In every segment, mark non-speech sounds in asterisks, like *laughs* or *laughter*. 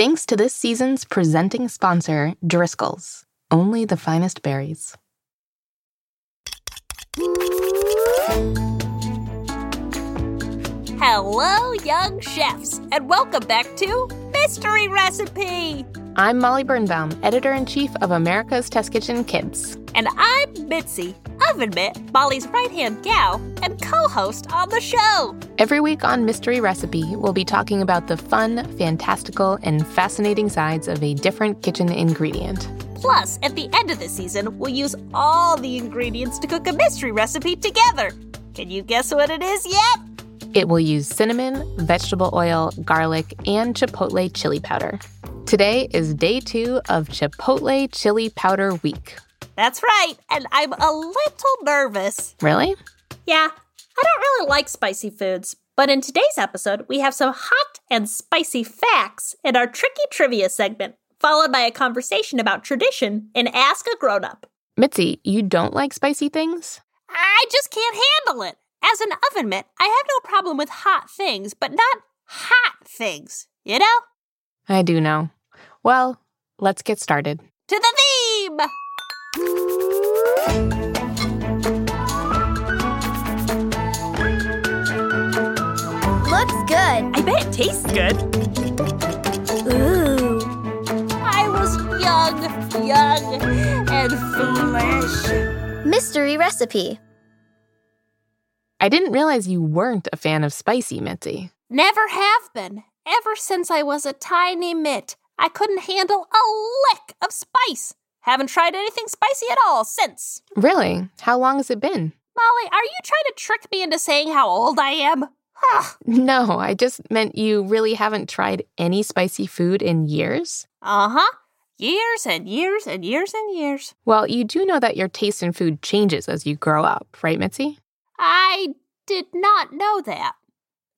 Thanks to this season's presenting sponsor, Driscoll's. Only the finest berries. Hello, young chefs, and welcome back to Mystery Recipe. I'm Molly Birnbaum, editor in chief of America's Test Kitchen Kids. And I'm Mitzi, Oven Mitt, Molly's right hand gal, and co host on the show. Every week on Mystery Recipe, we'll be talking about the fun, fantastical, and fascinating sides of a different kitchen ingredient. Plus, at the end of the season, we'll use all the ingredients to cook a mystery recipe together. Can you guess what it is yet? It will use cinnamon, vegetable oil, garlic, and chipotle chili powder. Today is day two of Chipotle Chili Powder Week. That's right, and I'm a little nervous. Really? Yeah, I don't really like spicy foods, but in today's episode, we have some hot and spicy facts in our tricky trivia segment, followed by a conversation about tradition in Ask a Grown Up. Mitzi, you don't like spicy things? I just can't handle it. As an oven mitt, I have no problem with hot things, but not hot things, you know? I do know. Well, let's get started. To the theme! Looks good. I bet it tastes good. Ooh. I was young, young, and foolish. Mystery recipe. I didn't realize you weren't a fan of spicy, Mitzi. Never have been. Ever since I was a tiny mitt, I couldn't handle a lick of spice. Haven't tried anything spicy at all since. Really? How long has it been? Molly, are you trying to trick me into saying how old I am? No, I just meant you really haven't tried any spicy food in years. Uh huh. Years and years and years and years. Well, you do know that your taste in food changes as you grow up, right, Mitzi? I did not know that.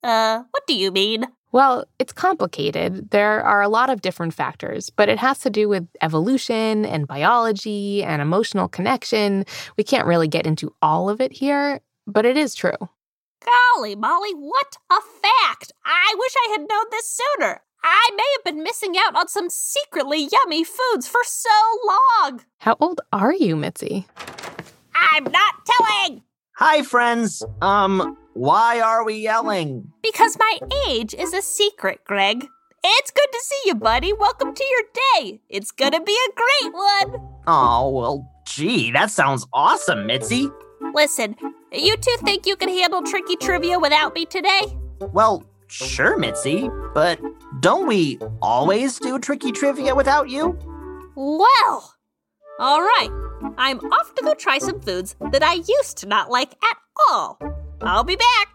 Uh, what do you mean? Well, it's complicated. There are a lot of different factors, but it has to do with evolution and biology and emotional connection. We can't really get into all of it here, but it is true. Golly, Molly, what a fact! I wish I had known this sooner. I may have been missing out on some secretly yummy foods for so long. How old are you, Mitzi? I'm not telling! Hi, friends. Um, why are we yelling? Because my age is a secret, Greg. It's good to see you, buddy. Welcome to your day. It's gonna be a great one. Oh, well, gee, that sounds awesome, Mitzi. Listen, you two think you can handle tricky trivia without me today? Well, sure, Mitzi, but don't we always do tricky trivia without you? Well, all right. I'm off to go try some foods that I used to not like at all. Oh. I'll be back.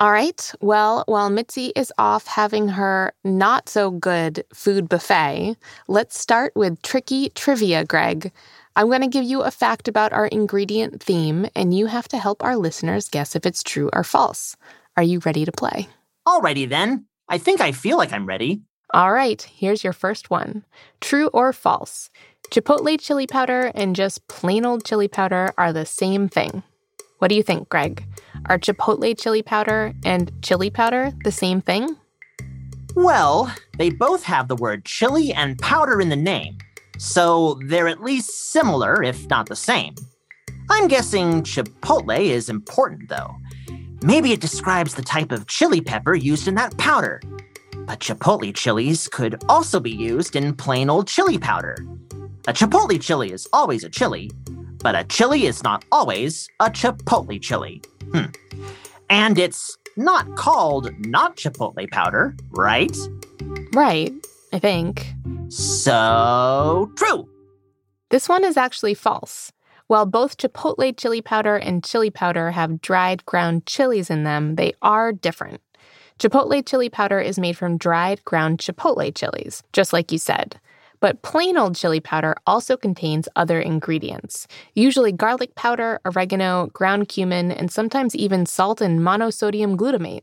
All right. Well, while Mitzi is off having her not so good food buffet, let's start with tricky trivia, Greg. I'm going to give you a fact about our ingredient theme, and you have to help our listeners guess if it's true or false. Are you ready to play? Alrighty then. I think I feel like I'm ready. All right, here's your first one True or false? Chipotle chili powder and just plain old chili powder are the same thing. What do you think, Greg? Are chipotle chili powder and chili powder the same thing? Well, they both have the word chili and powder in the name, so they're at least similar, if not the same. I'm guessing chipotle is important, though. Maybe it describes the type of chili pepper used in that powder. But chipotle chilies could also be used in plain old chili powder. A chipotle chili is always a chili, but a chili is not always a chipotle chili. Hmm. And it's not called not chipotle powder, right? Right, I think. So true. This one is actually false. While both chipotle chili powder and chili powder have dried ground chilies in them, they are different. Chipotle chili powder is made from dried ground chipotle chilies, just like you said. But plain old chili powder also contains other ingredients, usually garlic powder, oregano, ground cumin, and sometimes even salt and monosodium glutamate.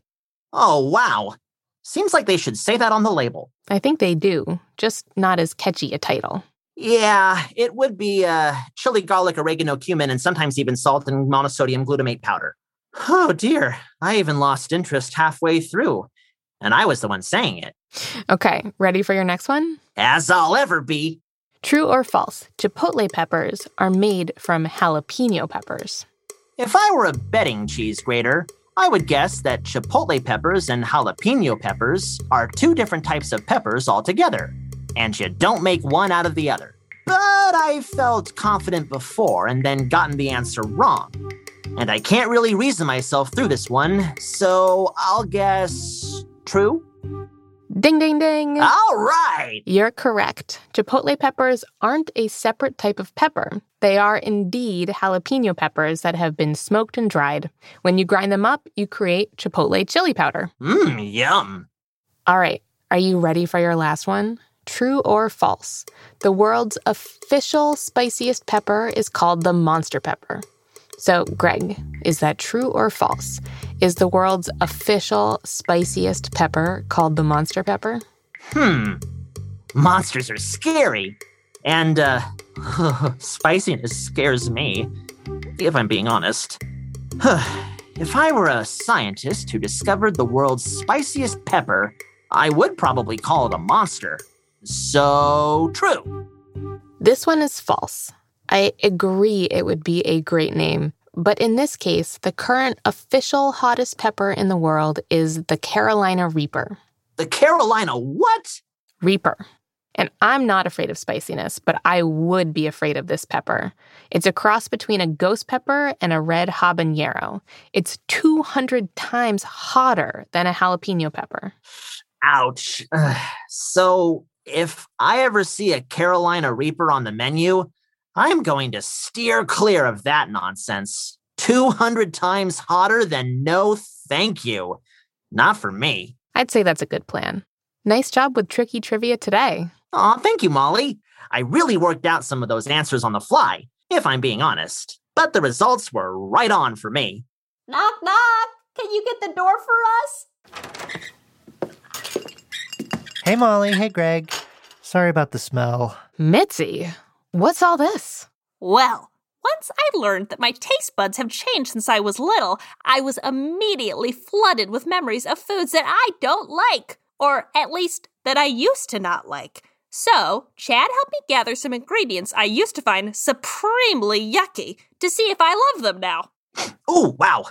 Oh, wow. Seems like they should say that on the label. I think they do, just not as catchy a title. Yeah, it would be uh, chili, garlic, oregano, cumin, and sometimes even salt and monosodium glutamate powder. Oh dear, I even lost interest halfway through. and I was the one saying it. Okay, ready for your next one? As I'll ever be. True or false? Chipotle peppers are made from jalapeno peppers. If I were a betting cheese grater, I would guess that chipotle peppers and jalapeno peppers are two different types of peppers altogether, and you don't make one out of the other. But I felt confident before and then gotten the answer wrong. And I can't really reason myself through this one, so I'll guess true. Ding, ding, ding. All right. You're correct. Chipotle peppers aren't a separate type of pepper. They are indeed jalapeno peppers that have been smoked and dried. When you grind them up, you create chipotle chili powder. Mmm, yum. All right, are you ready for your last one? True or false? The world's official spiciest pepper is called the monster pepper. So, Greg, is that true or false? Is the world's official spiciest pepper called the monster pepper? Hmm. Monsters are scary. And, uh, *laughs* spiciness scares me, if I'm being honest. *sighs* if I were a scientist who discovered the world's spiciest pepper, I would probably call it a monster. So true. This one is false. I agree it would be a great name, but in this case, the current official hottest pepper in the world is the Carolina Reaper. The Carolina what? Reaper. And I'm not afraid of spiciness, but I would be afraid of this pepper. It's a cross between a ghost pepper and a red habanero. It's 200 times hotter than a jalapeno pepper. Ouch. *sighs* so, if I ever see a Carolina Reaper on the menu, I'm going to steer clear of that nonsense. 200 times hotter than no thank you. Not for me. I'd say that's a good plan. Nice job with tricky trivia today. Aw, thank you, Molly. I really worked out some of those answers on the fly, if I'm being honest. But the results were right on for me. Knock, knock. Can you get the door for us? Hey, Molly. Hey, Greg. Sorry about the smell. Mitzi, what's all this? Well, once I learned that my taste buds have changed since I was little, I was immediately flooded with memories of foods that I don't like, or at least that I used to not like. So, Chad helped me gather some ingredients I used to find supremely yucky to see if I love them now. Oh, wow.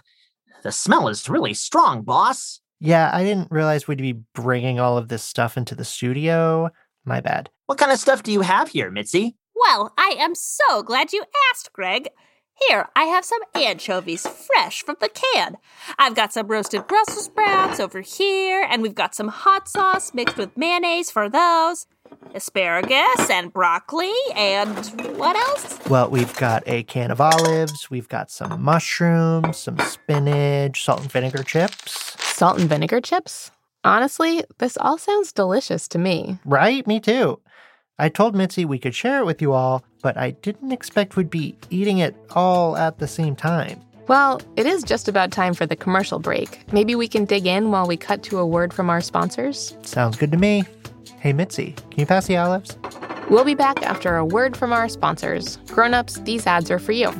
The smell is really strong, boss. Yeah, I didn't realize we'd be bringing all of this stuff into the studio. My bad. What kind of stuff do you have here, Mitzi? Well, I am so glad you asked, Greg. Here, I have some anchovies fresh from the can. I've got some roasted Brussels sprouts over here, and we've got some hot sauce mixed with mayonnaise for those, asparagus and broccoli, and what else? Well, we've got a can of olives, we've got some mushrooms, some spinach, salt and vinegar chips. Salt and vinegar chips? Honestly, this all sounds delicious to me. Right? Me too. I told Mitzi we could share it with you all, but I didn't expect we'd be eating it all at the same time. Well, it is just about time for the commercial break. Maybe we can dig in while we cut to a word from our sponsors? Sounds good to me. Hey, Mitzi, can you pass the olives? We'll be back after a word from our sponsors. Grown-ups, these ads are for you.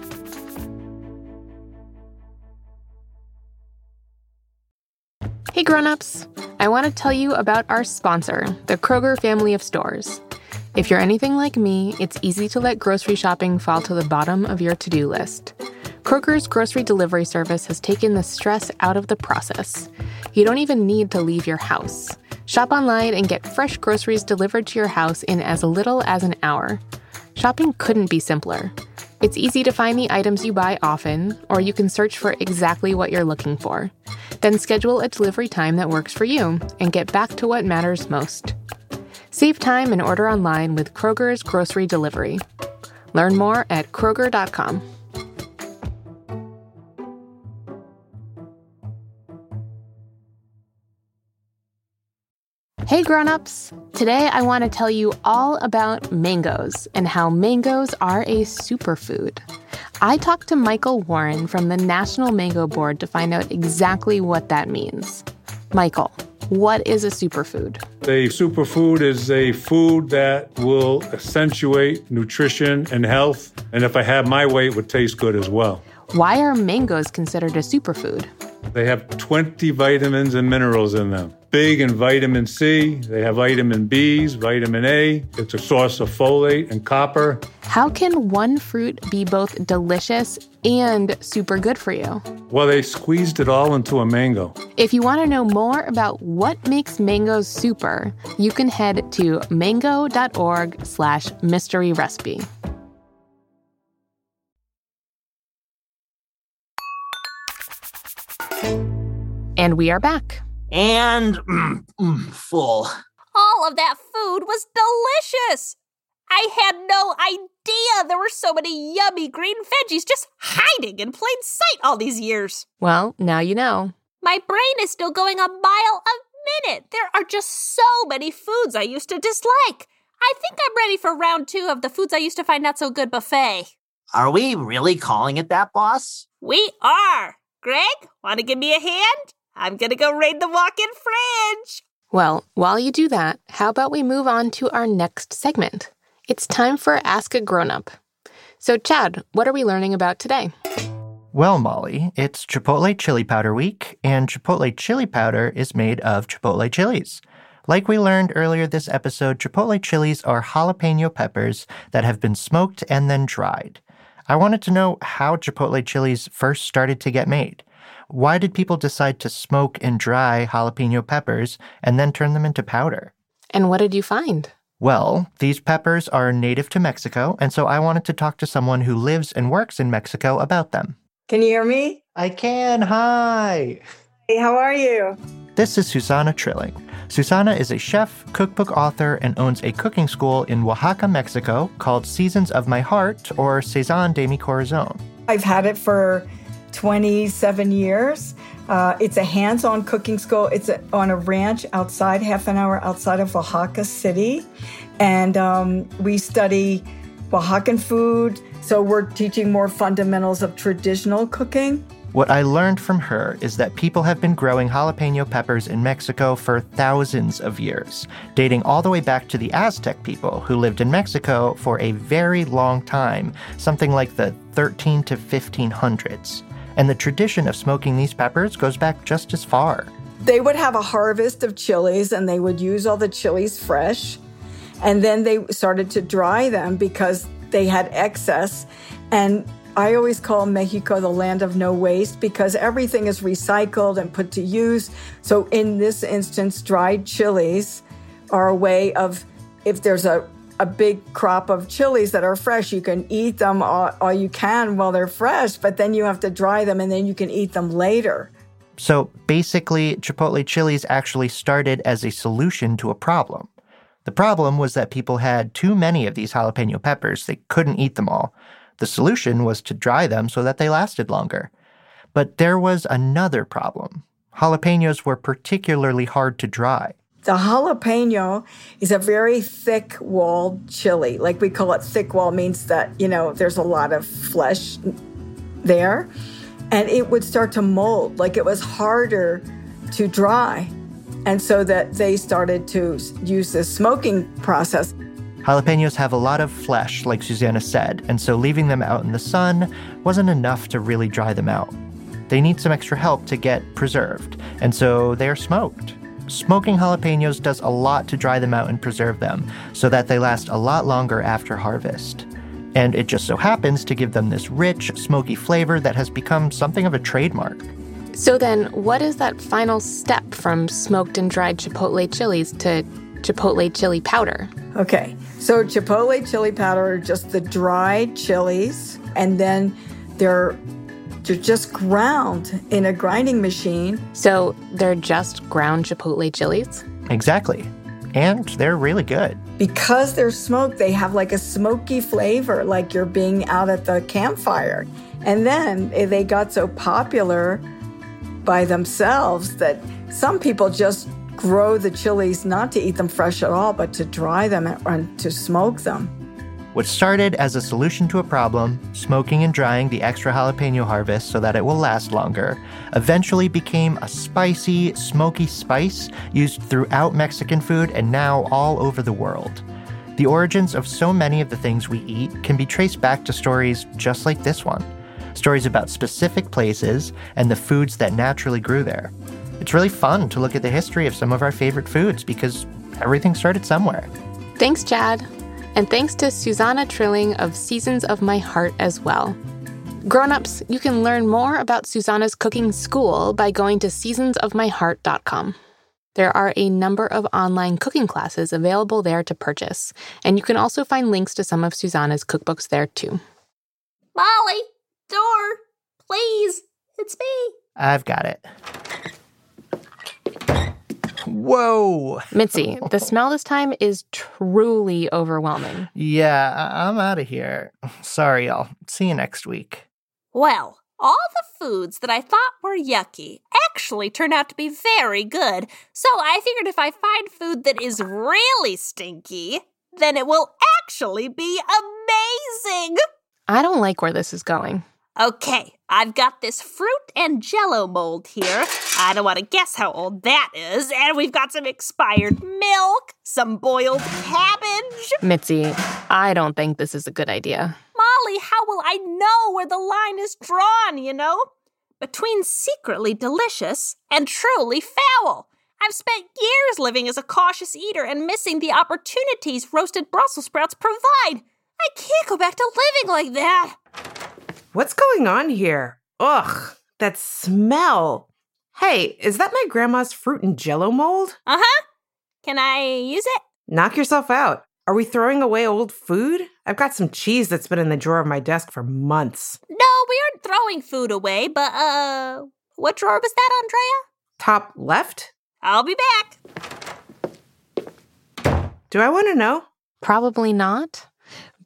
Hey grown-ups, I want to tell you about our sponsor, the Kroger family of stores. If you're anything like me, it's easy to let grocery shopping fall to the bottom of your to-do list. Kroger's grocery delivery service has taken the stress out of the process. You don't even need to leave your house. Shop online and get fresh groceries delivered to your house in as little as an hour. Shopping couldn't be simpler. It's easy to find the items you buy often, or you can search for exactly what you're looking for. Then schedule a delivery time that works for you and get back to what matters most. Save time and order online with Kroger's grocery delivery. Learn more at Kroger.com. Hey grown-ups! Today I want to tell you all about mangoes and how mangoes are a superfood. I talked to Michael Warren from the National Mango Board to find out exactly what that means. Michael, what is a superfood? A superfood is a food that will accentuate nutrition and health, and if I had my way, it would taste good as well. Why are mangoes considered a superfood? They have 20 vitamins and minerals in them. big in vitamin C. They have vitamin B's, vitamin A. It's a source of folate and copper. How can one fruit be both delicious and super good for you? Well, they squeezed it all into a mango. If you want to know more about what makes mangoes super, you can head to mango.org slash mystery recipe. And we are back. And mm, mm, full. All of that food was delicious. I had no idea there were so many yummy green veggies just hiding in plain sight all these years. Well, now you know. My brain is still going a mile a minute. There are just so many foods I used to dislike. I think I'm ready for round two of the foods I used to find not so good buffet. Are we really calling it that, boss? We are. Greg, want to give me a hand? I'm going to go raid the walk in fridge. Well, while you do that, how about we move on to our next segment? It's time for Ask a Grown Up. So, Chad, what are we learning about today? Well, Molly, it's Chipotle Chili Powder Week, and Chipotle Chili Powder is made of Chipotle chilies. Like we learned earlier this episode, Chipotle chilies are jalapeno peppers that have been smoked and then dried. I wanted to know how Chipotle chilies first started to get made. Why did people decide to smoke and dry jalapeno peppers and then turn them into powder? And what did you find? Well, these peppers are native to Mexico, and so I wanted to talk to someone who lives and works in Mexico about them. Can you hear me? I can. Hi. Hey, how are you? This is Susana Trilling. Susana is a chef, cookbook author, and owns a cooking school in Oaxaca, Mexico called Seasons of My Heart or Saison de mi Corazon. I've had it for 27 years. Uh, it's a hands on cooking school. It's a, on a ranch outside, half an hour outside of Oaxaca City. And um, we study Oaxacan food. So we're teaching more fundamentals of traditional cooking. What I learned from her is that people have been growing jalapeno peppers in Mexico for thousands of years, dating all the way back to the Aztec people who lived in Mexico for a very long time, something like the 13 to 1500s. And the tradition of smoking these peppers goes back just as far. They would have a harvest of chilies and they would use all the chilies fresh. And then they started to dry them because they had excess. And I always call Mexico the land of no waste because everything is recycled and put to use. So, in this instance, dried chilies are a way of, if there's a, a big crop of chilies that are fresh, you can eat them all, all you can while they're fresh, but then you have to dry them and then you can eat them later. So, basically, Chipotle chilies actually started as a solution to a problem. The problem was that people had too many of these jalapeno peppers, they couldn't eat them all. The solution was to dry them so that they lasted longer. But there was another problem. Jalapenos were particularly hard to dry. The jalapeno is a very thick walled chili. Like we call it thick wall means that, you know, there's a lot of flesh there. And it would start to mold. Like it was harder to dry. And so that they started to use this smoking process. Jalapenos have a lot of flesh, like Susana said, and so leaving them out in the sun wasn't enough to really dry them out. They need some extra help to get preserved, and so they are smoked. Smoking jalapenos does a lot to dry them out and preserve them so that they last a lot longer after harvest. And it just so happens to give them this rich, smoky flavor that has become something of a trademark. So, then what is that final step from smoked and dried chipotle chilies to chipotle chili powder? Okay, so chipotle chili powder are just the dried chilies, and then they're they're just ground in a grinding machine. So they're just ground chipotle chilies? Exactly. And they're really good. Because they're smoked, they have like a smoky flavor, like you're being out at the campfire. And then eh, they got so popular by themselves that some people just grow the chilies not to eat them fresh at all, but to dry them and to smoke them. What started as a solution to a problem, smoking and drying the extra jalapeno harvest so that it will last longer, eventually became a spicy, smoky spice used throughout Mexican food and now all over the world. The origins of so many of the things we eat can be traced back to stories just like this one stories about specific places and the foods that naturally grew there. It's really fun to look at the history of some of our favorite foods because everything started somewhere. Thanks, Chad. And thanks to Susana Trilling of Seasons of My Heart as well. Grown-ups, you can learn more about Susana's cooking school by going to seasonsofmyheart.com. There are a number of online cooking classes available there to purchase, and you can also find links to some of Susana's cookbooks there too. Molly, door, please. It's me. I've got it. *laughs* Whoa. Mitzi, the *laughs* smell this time is truly overwhelming. Yeah, I- I'm out of here. Sorry, y'all. See you next week. Well, all the foods that I thought were yucky actually turned out to be very good. So I figured if I find food that is really stinky, then it will actually be amazing. I don't like where this is going. Okay, I've got this fruit and jello mold here. I don't want to guess how old that is. And we've got some expired milk, some boiled cabbage. Mitzi, I don't think this is a good idea. Molly, how will I know where the line is drawn, you know? Between secretly delicious and truly foul. I've spent years living as a cautious eater and missing the opportunities roasted Brussels sprouts provide. I can't go back to living like that. What's going on here? Ugh, that smell. Hey, is that my grandma's fruit and jello mold? Uh huh. Can I use it? Knock yourself out. Are we throwing away old food? I've got some cheese that's been in the drawer of my desk for months. No, we aren't throwing food away, but uh, what drawer was that, Andrea? Top left? I'll be back. Do I want to know? Probably not.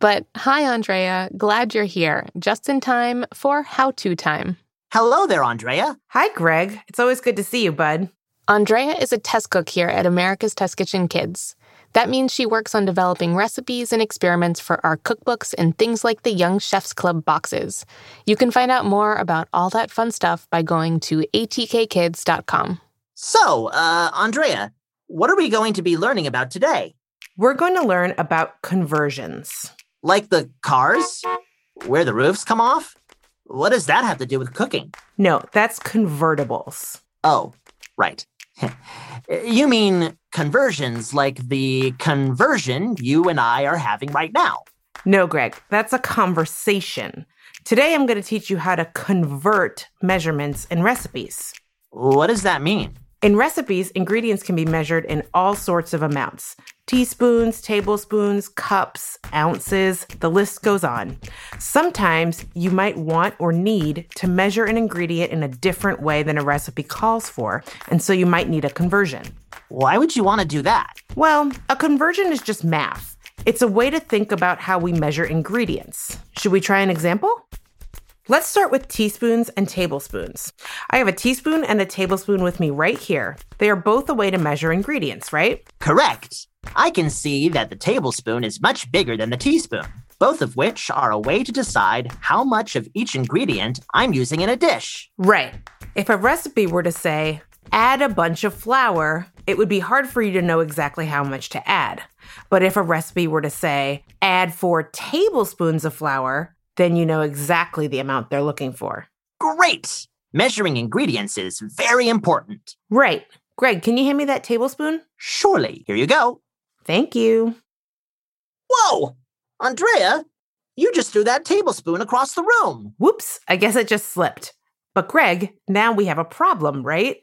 But hi, Andrea. Glad you're here. Just in time for how to time. Hello there, Andrea. Hi, Greg. It's always good to see you, bud. Andrea is a test cook here at America's Test Kitchen Kids. That means she works on developing recipes and experiments for our cookbooks and things like the Young Chefs Club boxes. You can find out more about all that fun stuff by going to atkkids.com. So, uh, Andrea, what are we going to be learning about today? We're going to learn about conversions. Like the cars? Where the roofs come off? What does that have to do with cooking? No, that's convertibles. Oh, right. *laughs* you mean conversions like the conversion you and I are having right now? No, Greg, that's a conversation. Today I'm going to teach you how to convert measurements and recipes. What does that mean? In recipes, ingredients can be measured in all sorts of amounts teaspoons, tablespoons, cups, ounces, the list goes on. Sometimes you might want or need to measure an ingredient in a different way than a recipe calls for, and so you might need a conversion. Why would you want to do that? Well, a conversion is just math. It's a way to think about how we measure ingredients. Should we try an example? Let's start with teaspoons and tablespoons. I have a teaspoon and a tablespoon with me right here. They are both a way to measure ingredients, right? Correct. I can see that the tablespoon is much bigger than the teaspoon, both of which are a way to decide how much of each ingredient I'm using in a dish. Right. If a recipe were to say, add a bunch of flour, it would be hard for you to know exactly how much to add. But if a recipe were to say, add four tablespoons of flour, then you know exactly the amount they're looking for. Great! Measuring ingredients is very important. Right. Greg, can you hand me that tablespoon? Surely. Here you go. Thank you. Whoa! Andrea, you just threw that tablespoon across the room. Whoops, I guess it just slipped. But Greg, now we have a problem, right?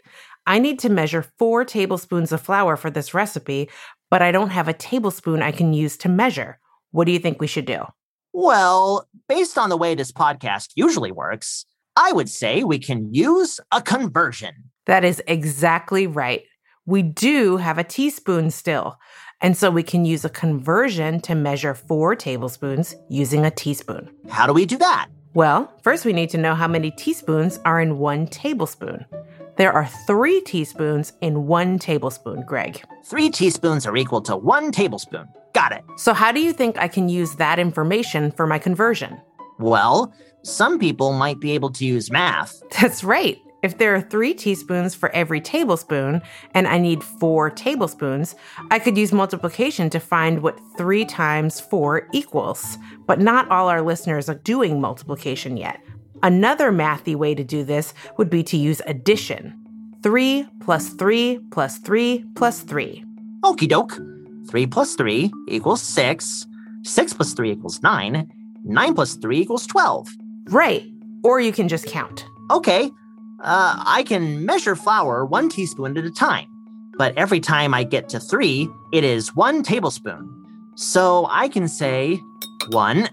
I need to measure four tablespoons of flour for this recipe, but I don't have a tablespoon I can use to measure. What do you think we should do? Well, based on the way this podcast usually works, I would say we can use a conversion. That is exactly right. We do have a teaspoon still, and so we can use a conversion to measure four tablespoons using a teaspoon. How do we do that? Well, first we need to know how many teaspoons are in one tablespoon. There are three teaspoons in one tablespoon, Greg. Three teaspoons are equal to one tablespoon. Got it. So, how do you think I can use that information for my conversion? Well, some people might be able to use math. *laughs* That's right. If there are three teaspoons for every tablespoon and I need four tablespoons, I could use multiplication to find what three times four equals. But not all our listeners are doing multiplication yet. Another mathy way to do this would be to use addition. 3 plus 3 plus 3 plus 3. Okie doke. 3 plus 3 equals 6. 6 plus 3 equals 9. 9 plus 3 equals 12. Right. Or you can just count. Okay. Uh, I can measure flour one teaspoon at a time, but every time I get to 3, it is 1 tablespoon. So I can say 1,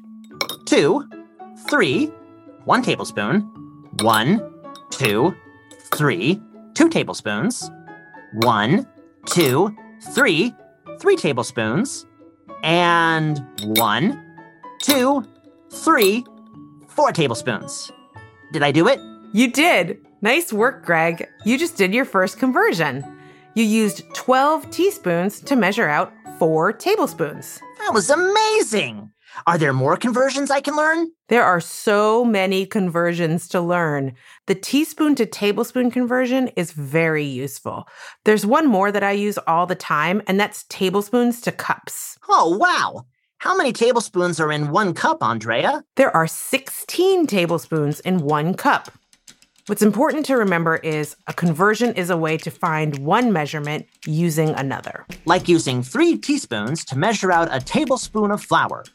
2, 3, 1 tablespoon, 1, 2, 3, 2 tablespoons, 1, 2, 3, 3 tablespoons, and 1, 2, 3, 4 tablespoons. Did I do it? You did. Nice work, Greg. You just did your first conversion. You used 12 teaspoons to measure out 4 tablespoons. That was amazing! Are there more conversions I can learn? There are so many conversions to learn. The teaspoon to tablespoon conversion is very useful. There's one more that I use all the time, and that's tablespoons to cups. Oh, wow! How many tablespoons are in one cup, Andrea? There are 16 tablespoons in one cup. What's important to remember is a conversion is a way to find one measurement using another. Like using three teaspoons to measure out a tablespoon of flour,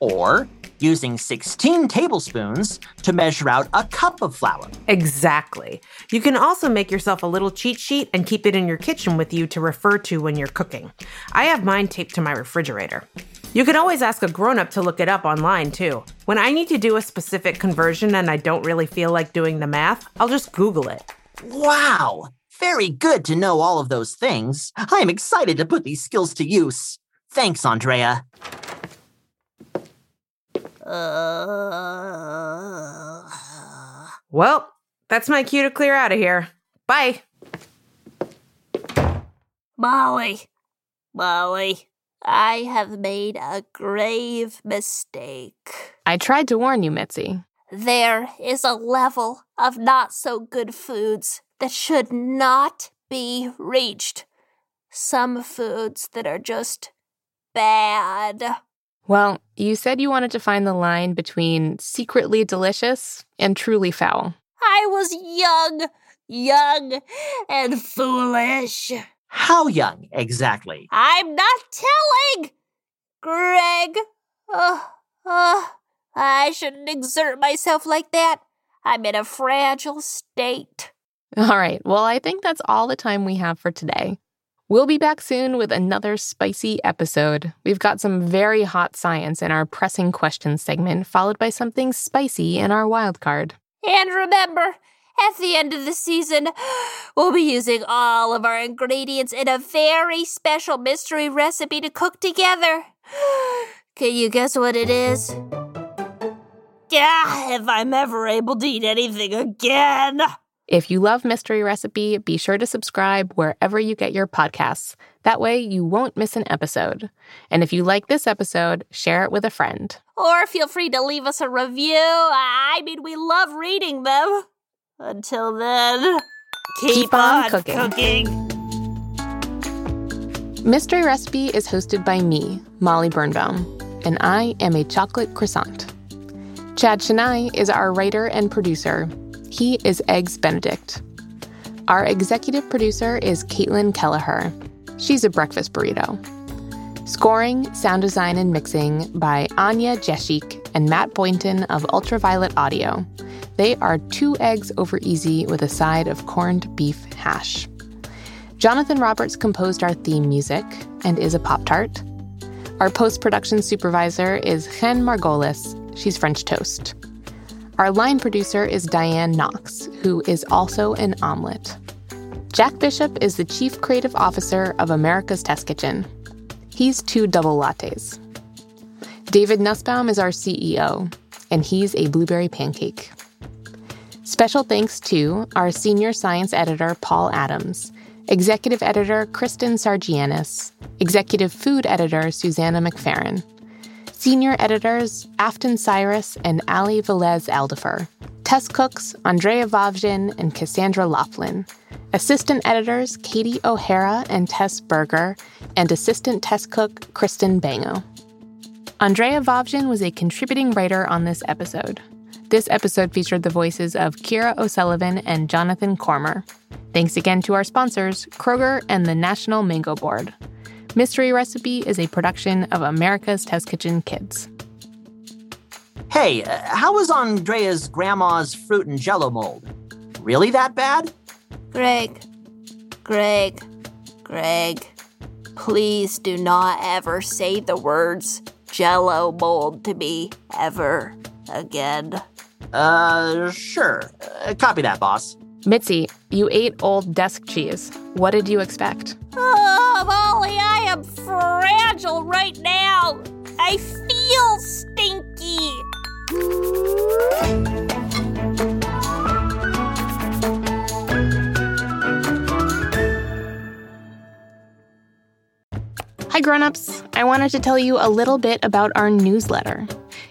or using 16 tablespoons to measure out a cup of flour. Exactly. You can also make yourself a little cheat sheet and keep it in your kitchen with you to refer to when you're cooking. I have mine taped to my refrigerator. You can always ask a grown up to look it up online too. When I need to do a specific conversion and I don't really feel like doing the math, I'll just Google it. Wow! Very good to know all of those things. I am excited to put these skills to use. Thanks, Andrea. Uh, well, that's my cue to clear out of here. Bye. Molly, Molly, I have made a grave mistake. I tried to warn you, Mitzi. There is a level of not so good foods that should not be reached. Some foods that are just bad. Well, you said you wanted to find the line between secretly delicious and truly foul. I was young, young, and foolish. How young exactly? I'm not telling! Greg, uh, uh, I shouldn't exert myself like that. I'm in a fragile state. All right, well, I think that's all the time we have for today. We'll be back soon with another spicy episode. We've got some very hot science in our pressing questions segment, followed by something spicy in our wild card. And remember, at the end of the season, we'll be using all of our ingredients in a very special mystery recipe to cook together. Can you guess what it is? Yeah, if I'm ever able to eat anything again. If you love Mystery Recipe, be sure to subscribe wherever you get your podcasts. That way, you won't miss an episode. And if you like this episode, share it with a friend. Or feel free to leave us a review. I mean, we love reading them. Until then, keep, Keep on on, cooking. cooking. Mystery Recipe is hosted by me, Molly Birnbaum, and I am a chocolate croissant. Chad Chenail is our writer and producer. He is Eggs Benedict. Our executive producer is Caitlin Kelleher. She's a breakfast burrito. Scoring, sound design, and mixing by Anya Jeshik and Matt Boynton of Ultraviolet Audio. They are two eggs over easy with a side of corned beef hash. Jonathan Roberts composed our theme music and is a Pop Tart. Our post production supervisor is Chen Margolis. She's French toast. Our line producer is Diane Knox, who is also an omelet. Jack Bishop is the Chief Creative Officer of America's Test Kitchen. He's two double lattes. David Nussbaum is our CEO, and he's a blueberry pancake. Special thanks to our senior science editor, Paul Adams, executive editor, Kristen Sargianis, executive food editor, Susanna McFerrin, senior editors, Afton Cyrus and Ali Velez Aldifer, test cooks, Andrea Vavjin and Cassandra Laughlin, assistant editors, Katie O'Hara and Tess Berger, and assistant test cook, Kristen Bango. Andrea Vavjin was a contributing writer on this episode. This episode featured the voices of Kira O'Sullivan and Jonathan Cormer. Thanks again to our sponsors, Kroger and the National Mango Board. Mystery Recipe is a production of America's Test Kitchen Kids. Hey, uh, how was Andrea's grandma's fruit and jello mold? Really that bad? Greg, Greg, Greg, please do not ever say the words jello mold to me ever again. Uh, sure. Uh, copy that, boss. Mitzi, you ate old desk cheese. What did you expect? Oh, Molly, I am fragile right now. I feel stinky. Hi, grown-ups. I wanted to tell you a little bit about our newsletter.